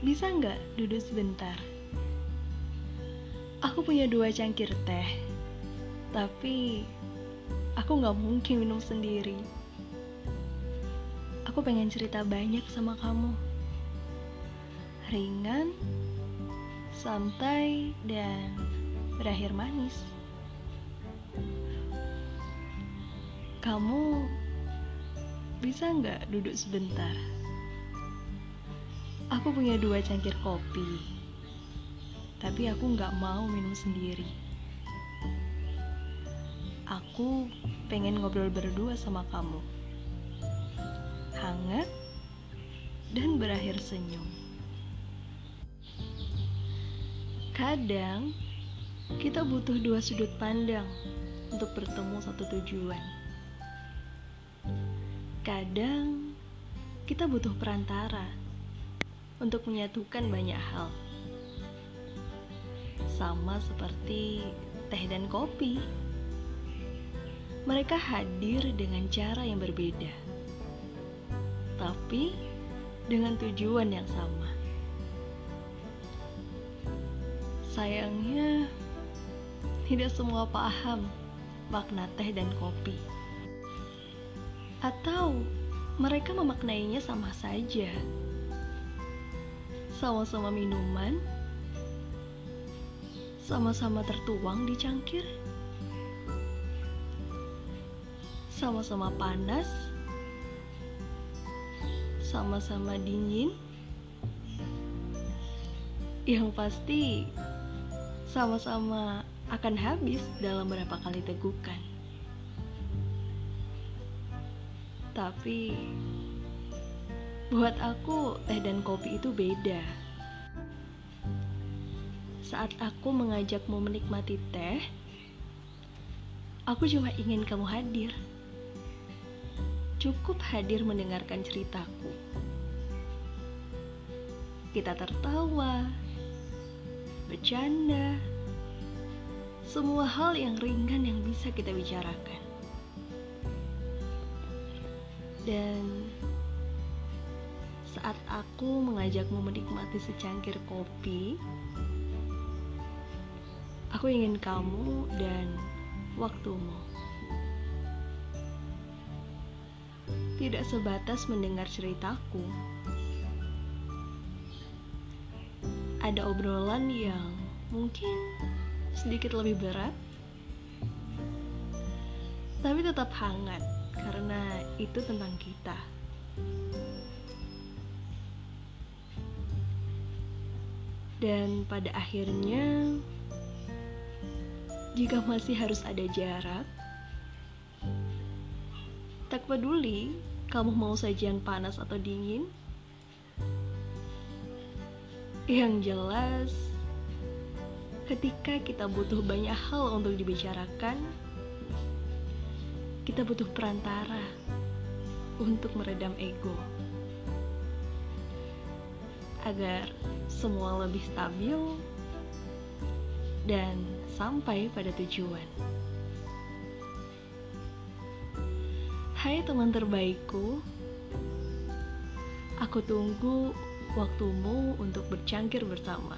Bisa nggak duduk sebentar? Aku punya dua cangkir teh, tapi aku nggak mungkin minum sendiri. Aku pengen cerita banyak sama kamu. Ringan, santai, dan berakhir manis. Kamu bisa nggak duduk sebentar? Aku punya dua cangkir kopi, tapi aku nggak mau minum sendiri. Aku pengen ngobrol berdua sama kamu, hangat dan berakhir senyum. Kadang kita butuh dua sudut pandang untuk bertemu satu tujuan. Kadang kita butuh perantara untuk menyatukan banyak hal. Sama seperti teh dan kopi. Mereka hadir dengan cara yang berbeda. Tapi dengan tujuan yang sama. Sayangnya tidak semua paham makna teh dan kopi. Atau mereka memaknainya sama saja sama-sama minuman, sama-sama tertuang di cangkir, sama-sama panas, sama-sama dingin, yang pasti sama-sama akan habis dalam beberapa kali tegukan. Tapi Buat aku, teh dan kopi itu beda. Saat aku mengajakmu menikmati teh, aku cuma ingin kamu hadir. Cukup hadir mendengarkan ceritaku. Kita tertawa, bercanda, semua hal yang ringan yang bisa kita bicarakan. Dan saat aku mengajakmu menikmati secangkir kopi, aku ingin kamu dan waktumu. Tidak sebatas mendengar ceritaku. Ada obrolan yang mungkin sedikit lebih berat, tapi tetap hangat karena itu tentang kita. Dan pada akhirnya, jika masih harus ada jarak, tak peduli kamu mau sajian panas atau dingin. Yang jelas, ketika kita butuh banyak hal untuk dibicarakan, kita butuh perantara untuk meredam ego agar semua lebih stabil dan sampai pada tujuan. Hai teman terbaikku, aku tunggu waktumu untuk bercangkir bersama.